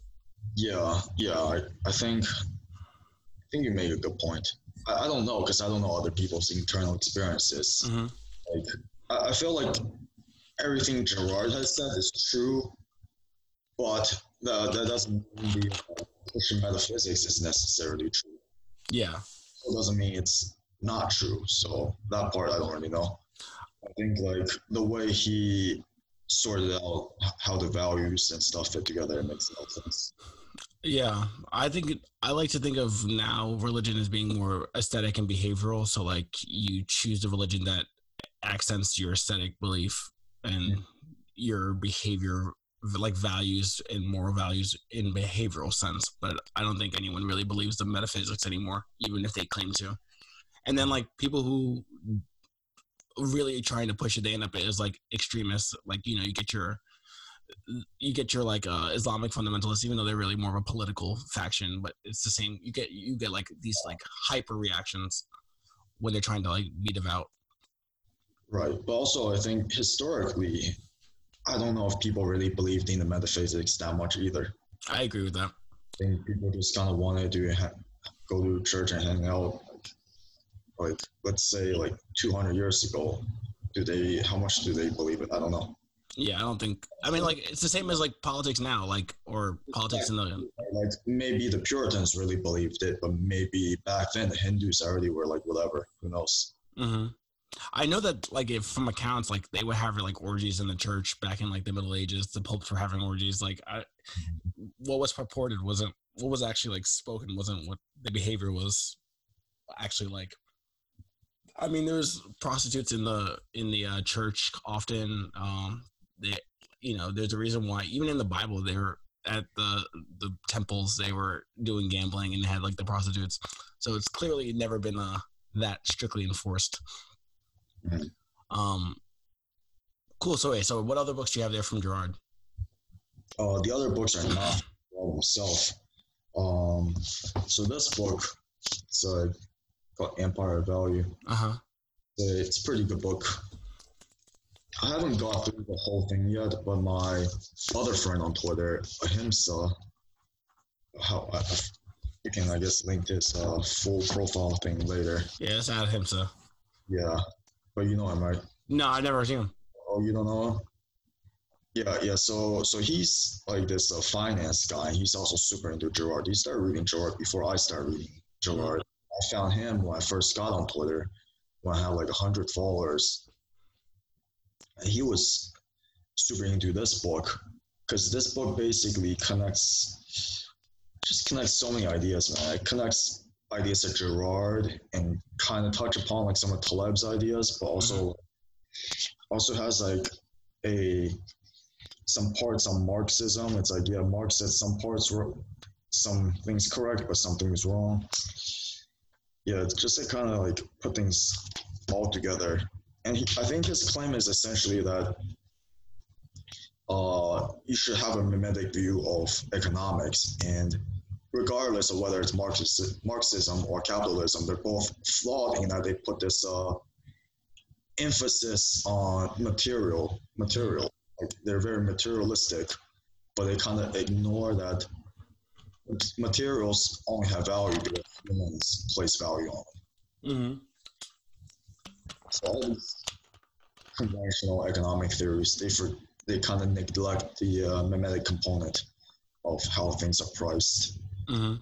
Yeah, yeah. I, I think I think you make a good point. I, I don't know because I don't know other people's internal experiences. Mm-hmm. Like I, I feel like everything Girard has said is true, but that, that doesn't mean the Christian metaphysics is necessarily true. Yeah. It doesn't mean it's not true. So that part I don't really know. I think like the way he sorted out how the values and stuff fit together it makes a lot of sense. Yeah, I think I like to think of now religion as being more aesthetic and behavioral. So like you choose a religion that accents your aesthetic belief and your behavior like values and moral values in behavioral sense but i don't think anyone really believes the metaphysics anymore even if they claim to and then like people who really trying to push it they end up as like extremists. Like you know you get your you get your like uh islamic fundamentalists even though they're really more of a political faction but it's the same. You get you get like these like hyper reactions when they're trying to like be devout right. But also i think historically i don't know if people really believed in the metaphysics that much either. I agree with that. I think people just kind of wanted to ha- go to church and hang out like let's say like 200 years ago do they how much do they believe it? I don't know. Yeah i don't think i mean like it's the same as like politics now like or politics in the like maybe the puritans really believed it but maybe back then the hindus already were like whatever who knows? Mm-hmm. i know that like if from accounts like they would have like orgies in the church back in like the middle ages the popes were having orgies like I, what was purported wasn't what was actually like spoken wasn't what the behavior was actually like I mean, there's prostitutes in the in the uh, church often. Um, they, you know, there's a reason why even in the Bible they were at the the temples they were doing gambling and had like the prostitutes. So it's clearly never been uh, that strictly enforced. Mm-hmm. Um, cool. So, wait, so what other books do you have there from Girard? Uh, the other books are not myself. Um, so this book, so called Empire of Value. Uh huh. It's a pretty good book. I haven't got through the whole thing yet, but my other friend on Twitter, Ahimsa, how I, you can I guess link this uh, full profile thing later. Yeah, it's at Ahimsa. Yeah, but you know him, right? No, I never seen him. Oh, you don't know him? Yeah, yeah. So, so he's like this uh, finance guy. He's also super into Girard. He started reading Girard before I started reading Girard. I found him when I first got on Twitter, when I had like 100 followers. And he was super into this book because this book basically connects, just connects so many ideas, man. It connects ideas of Girard and kind of touch upon like some of Taleb's ideas, but also mm-hmm. also has like a some parts on Marxism. It's like yeah, Marx said some parts were some things correct, but some things wrong yeah, it's just to kind of like put things all together. And he, I think his claim is essentially that uh, you should have a mimetic view of economics, and regardless of whether it's Marxism or capitalism, they're both flawed in that they put this uh, emphasis on material, material. Like they're very materialistic, but they kind of ignore that materials only have value because humans place value on them. Mm-hmm. So all these conventional economic theories, they for, they kind of neglect the uh, mimetic component of how things are priced. Mm-hmm.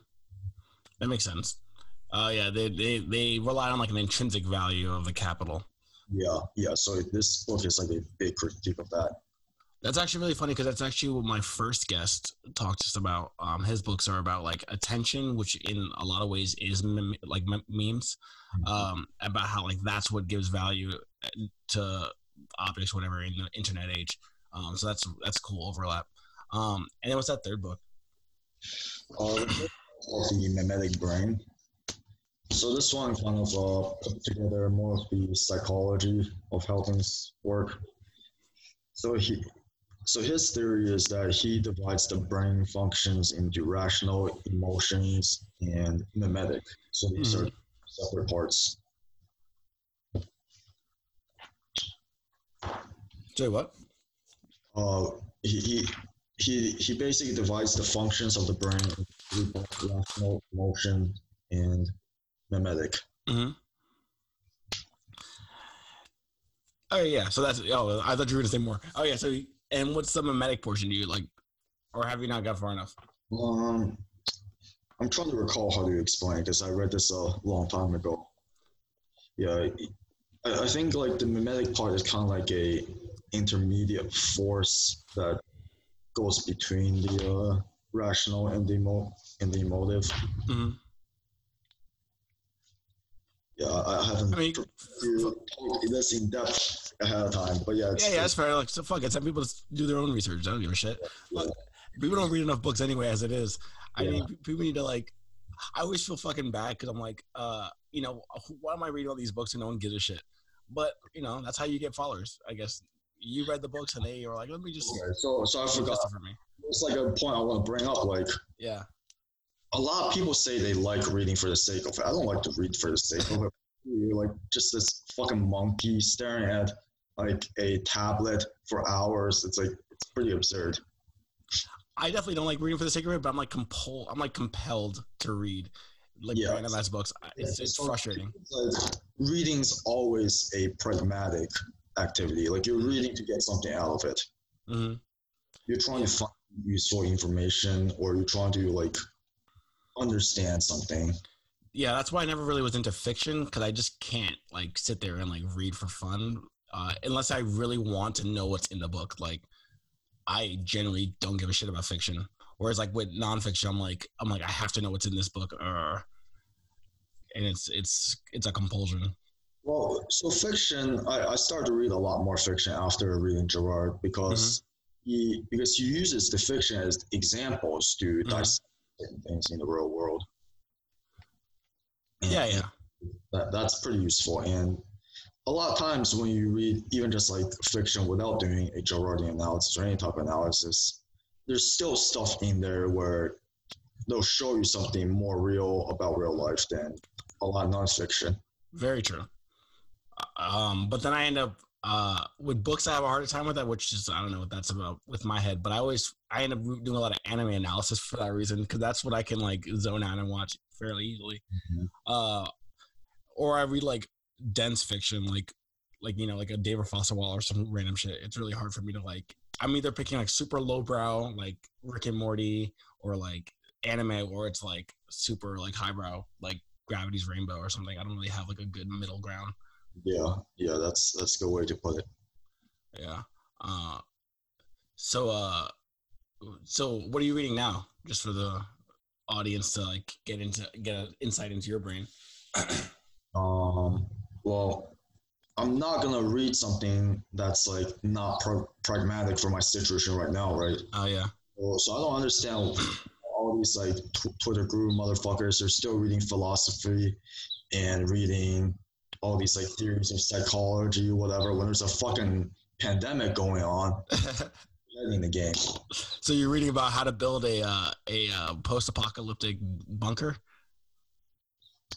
That makes sense. Uh, yeah, they, they they rely on like an intrinsic value of the capital. Yeah, yeah. So this book is like a big critique of that. That's actually really funny because that's actually what my first guest talked to us about. Um, his books are about like attention, which in a lot of ways is mem- like mem- memes, mm-hmm. um, about how like that's what gives value uh, to objects, whatever, in the internet age. Um, so that's that's cool overlap. Um, and then what's that third book? Uh, the mimetic brain. So this one kind of uh, put together more of the psychology of how things work. So he so his theory is that he divides the brain functions into rational, emotions, and mimetic. So these mm. are separate parts. Say what? Uh, he, he he he basically divides the functions of the brain into rational, emotion, and mimetic. Mm-hmm. Oh yeah, so that's oh I thought you were gonna say more. Oh yeah, so and what's the mimetic portion? Do you like, or have you not got far enough? Um, I'm trying to recall how to explain it because I read this a long time ago. Yeah, I, I think like the mimetic part is kind of like a intermediate force that goes between the uh, rational and the emo- and the emotive. hmm Yeah, I I haven't I mean, this in depth ahead of time, but yeah, it's, yeah, yeah, that's fair. Like, so fuck it. Some people just do their own research. I don't give a shit. yeah. People don't read enough books anyway, as it is. I Yeah. mean, people need to like. I always feel fucking bad because I'm like, uh, you know, why am I reading all these books and no one gives a shit? But you know, that's how you get followers, I guess. You read the books and they are like, let me just. Okay, so so I forgot. for me. It's like a point I want to bring up. Like Yeah. A lot of people say they like reading for the sake of it. I don't like to read for the sake of it. You're like just this fucking monkey staring at like a tablet for hours. It's like it's pretty absurd. I definitely don't like reading for the sake of it, but I'm like compelled. I'm like compelled to read like Yeah. random ass books. It's, it's So- frustrating. Like reading's always a pragmatic activity. Like you're reading to get something out of it. hmm You're trying to find useful information, or you're trying to like understand something. Yeah, that's why I never really was into fiction because I just can't like sit there and like read for fun uh, unless I really want to know what's in the book. Like, I generally don't give a shit about fiction. Whereas like with nonfiction, I'm like I'm like I have to know what's in this book, uh, and it's it's it's a compulsion. Well, so fiction, I, I started to read a lot more fiction after reading Girard because he because he uses the fiction as examples to Mhm. dissect certain things in the real world. And Yeah, yeah, That, that's pretty useful. And a lot of times when you read even just like fiction without doing a Girardian analysis or any type of analysis, there's still stuff in there where they'll show you something more real about real life than a lot of nonfiction. very true. Um, but then I end up uh with books I have a harder time with that, which is I don't know what that's about with my head. But I always I end up doing a lot of anime analysis for that reason because that's what I can like zone out and watch fairly easily. Mhm. Uh, or I read like dense fiction, like like you know like a David Foster Wallace or some random shit. It's really hard for me to like. I'm either picking like super lowbrow like Rick and Morty or like anime, or it's like super like highbrow like Gravity's Rainbow or something. I don't really have like a good middle ground. Yeah, yeah, that's that's a good way to put it. Yeah. Uh, so uh, so what are you reading now? Just for the audience to like get into get an insight into your brain. Um, well, I'm not gonna read something that's like not pro- pragmatic for my situation right now, right? Oh yeah. Well, so I don't understand all these like tw- Twitter guru motherfuckers are still reading philosophy and reading all these like theories of psychology, whatever. When there's a fucking pandemic going on, in the game. so you're reading about how to build a uh, a uh, post-apocalyptic bunker.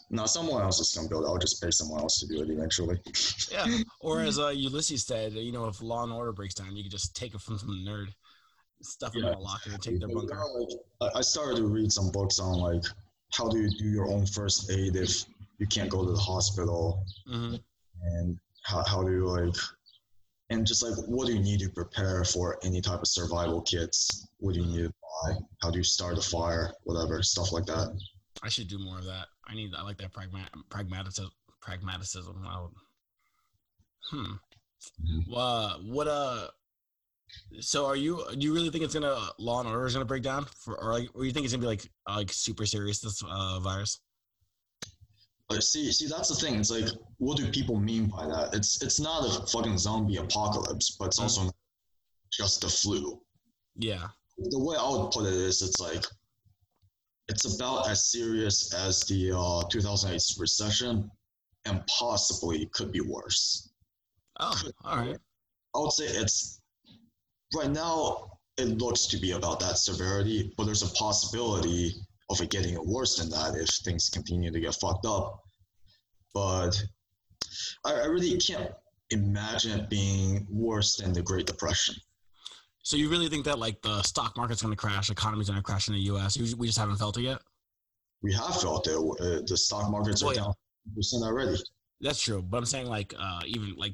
Now someone else is gonna build it. I'll just pay someone else to do it eventually. Yeah. Or as uh, Ulysses said, you know, if Law and Order breaks down, you can just take it from some nerd, stuff them Yeah. in a locker, and take their bunker. like, I started to read some books on like how do you do your own first aid if you can't go to the hospital hmm and how, how do you like and just like what do you need to prepare for any type of survival kits what do you need to buy how do you start a fire whatever stuff like that I should do more of that. I need. I like that pragma- pragmatism. Pragmatism. I would, hmm. Mhm. Well, what uh? So are you? Do you really think it's gonna Law and Order is gonna break down for, or, like, or you think it's gonna be like uh, like super serious this uh virus? Like, see see that's the thing it's like what do people mean by that it's it's not a fucking zombie apocalypse but it's Mm. also not just the flu Yeah. the way I would put it is it's like it's about as serious as the uh, 2008 recession and possibly could be worse. Oh, all right. I would say it's right now it looks to be about that severity, but there's a possibility of it getting worse than that if things continue to get fucked up. But I, I really can't imagine it being worse than the Great Depression. So you really think that like the stock market's gonna crash, economy's gonna crash in the U.S. We just haven't felt it yet. We have felt it. Uh, the stock markets are Well, yeah. down percent already. That's true, but I'm saying like uh even like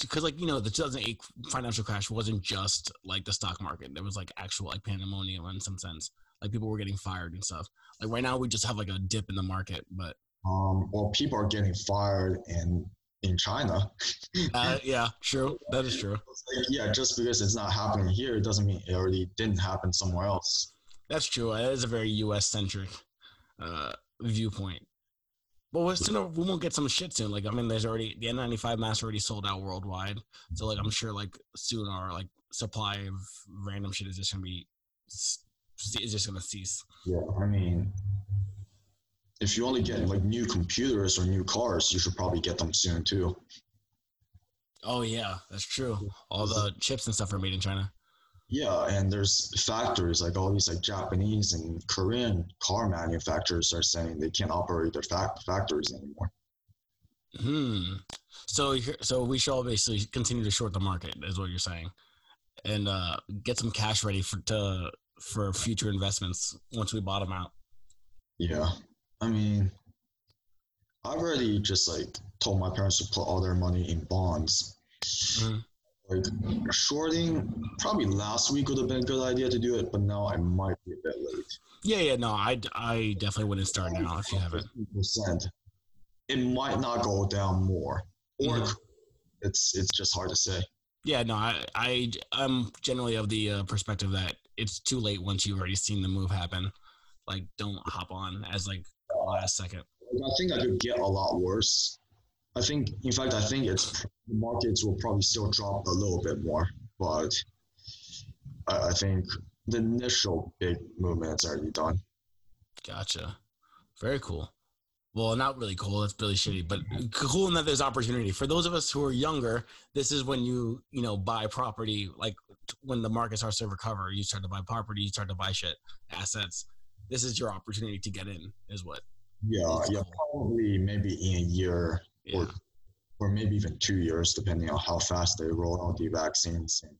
because like you know the 2008 financial crash wasn't just like the stock market. There was like actual like pandemonium in some sense. Like people were getting fired and stuff. Like right now we just have like a dip in the market, but Um, well, people are getting fired in in China. uh, yeah, true. That is true. Yeah, just because it's not happening here, it doesn't mean it already didn't happen somewhere else. That's true. That is a very U.S. centric uh, viewpoint. But we're soon, we won't get some shit soon. Like I mean, there's already the N95 mask already sold out worldwide. So like I'm sure like soon our like supply of random shit is just gonna be is just gonna cease. Yeah, I mean, if you only get like new computers or new cars, you should probably get them soon too. Oh yeah, that's true. All the chips and stuff are made in China. Yeah, and there's factories like all these like Japanese and Korean car manufacturers are saying they can't operate their fact factories anymore. Hmm. So so we should all basically continue to short the market, is what you're saying, and uh, get some cash ready for to for future investments once we bottom out. Yeah, I mean, I've already just like told my parents to put all their money in bonds. Mm-hmm like shorting probably last week would have been a good idea to do it, but now I might be a bit late. Yeah, yeah, no, I, I definitely wouldn't start now if you haven't. Percent, it might not go down more, or yeah. it's it's just hard to say. Yeah, no, I I I'm generally of the uh, perspective that it's too late once you've already seen the move happen. Like, don't hop on as like last second. I think I could get a lot worse I think, in fact, I think it's the markets will probably still drop a little bit more, but I, I think the initial big movement's already done. Gotcha. Very cool. Well, not really cool. That's really shitty, but cool in that there's opportunity for those of us who are younger. This is when you you know buy property. Like when the market starts to recover, you start to buy property, you start to buy shit, assets. This is your opportunity to get in. Is what. Yeah, yeah, probably maybe in a year yeah. or or maybe even two years, depending on how fast they roll out the vaccines and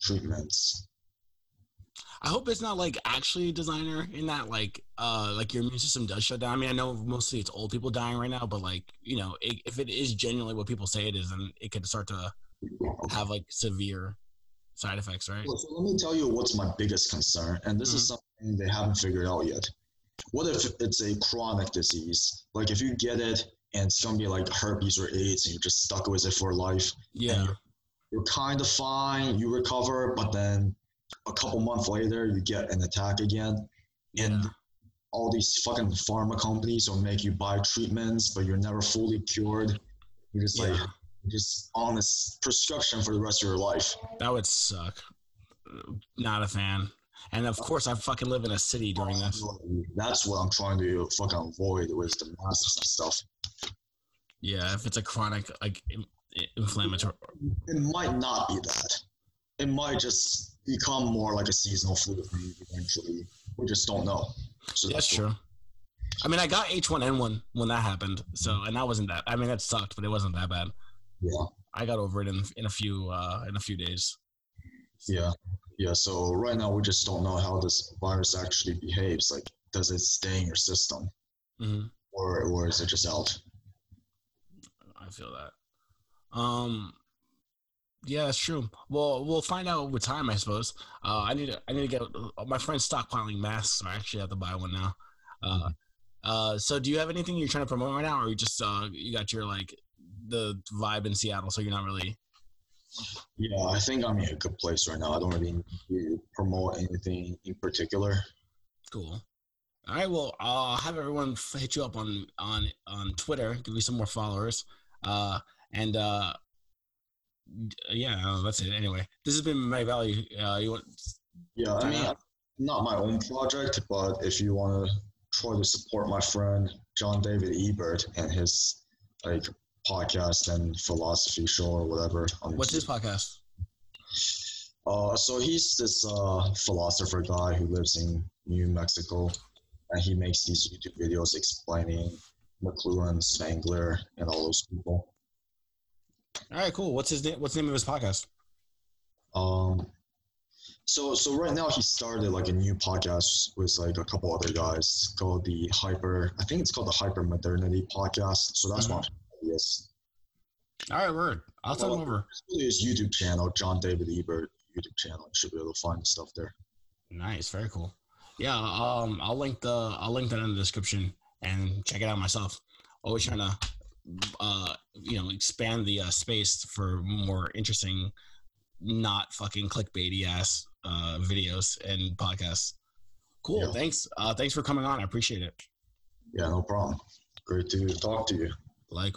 treatments. I hope it's not like actually a designer in that like uh like your immune system does shut down. I mean, I know mostly it's old people dying right now, but like you know, it, if it is genuinely what people say it is, then it could start to have like severe side effects, right? So let me tell you what's my biggest concern, and this mm-hmm. is something they haven't figured out yet. What if it's a chronic disease? Like if you get it and it's gonna be like herpes or AIDS, and you're just stuck with it for life. Yeah, you're, you're kind of fine, you recover, but then a couple months later, you get an attack again, and yeah. all these fucking pharma companies will make you buy treatments, but you're never fully cured. You're just yeah. like just on this prescription for the rest of your life. That would suck. Not a fan. And of course, I fucking live in a city during this. That's what I'm trying to fucking avoid with the masks and stuff. Yeah, if it's a chronic like inflammatory. It might not be that. It might just become more like a seasonal flu eventually. We just don't know. So that's, that's true. I mean, I got H1N1 when that happened, so and that wasn't that. I mean, that sucked, but it wasn't that bad. Yeah, I got over it in in a few uh, in a few days. Yeah, yeah. So right now we just don't know how this virus actually behaves. Like, does it stay in your system, mm-hmm. or or is it just out? I feel that. Um, yeah, that's true. Well, we'll find out with time, I suppose. Uh, I need to, I need to get uh, my friend's stockpiling masks. So I actually have to buy one now. Uh, uh, so do you have anything you're trying to promote right now, or you just uh, you got your like the vibe in Seattle, so you're not really? Yeah, I think I'm in a good place right now. I don't really need to promote anything in particular. Cool. All right. Well, I'll have everyone hit you up on on on Twitter. Give you some more followers. Uh, and uh, yeah, uh, that's it. Anyway, this has been my value. Uh, you want? Yeah, I mean, not my own project, but if you want to try to support my friend John David Ebert and his like podcast and philosophy show or whatever. What's his podcast? Uh, so he's this uh, philosopher guy who lives in New Mexico, and he makes these YouTube videos explaining McLuhan, Spengler, and all those people. All right, cool. What's his name? What's the name of his podcast? Um, so so right now he started like a new podcast with like a couple other guys called the Hyper. I think it's called the Hyper Modernity Podcast. So that's mm-hmm. what yes. All right, word. I'll well, send over. His YouTube channel, John David Ebert YouTube channel. You should be able to find stuff there. Nice, very cool. Yeah, um, I'll link the I'll link that in the description and check it out myself. Always trying to, uh, you know, expand the uh, space for more interesting, not fucking clickbaity ass uh, videos and podcasts. Cool. Yeah. Thanks. Uh, thanks for coming on. I appreciate it. Yeah, no problem. Great to talk to you. Likewise.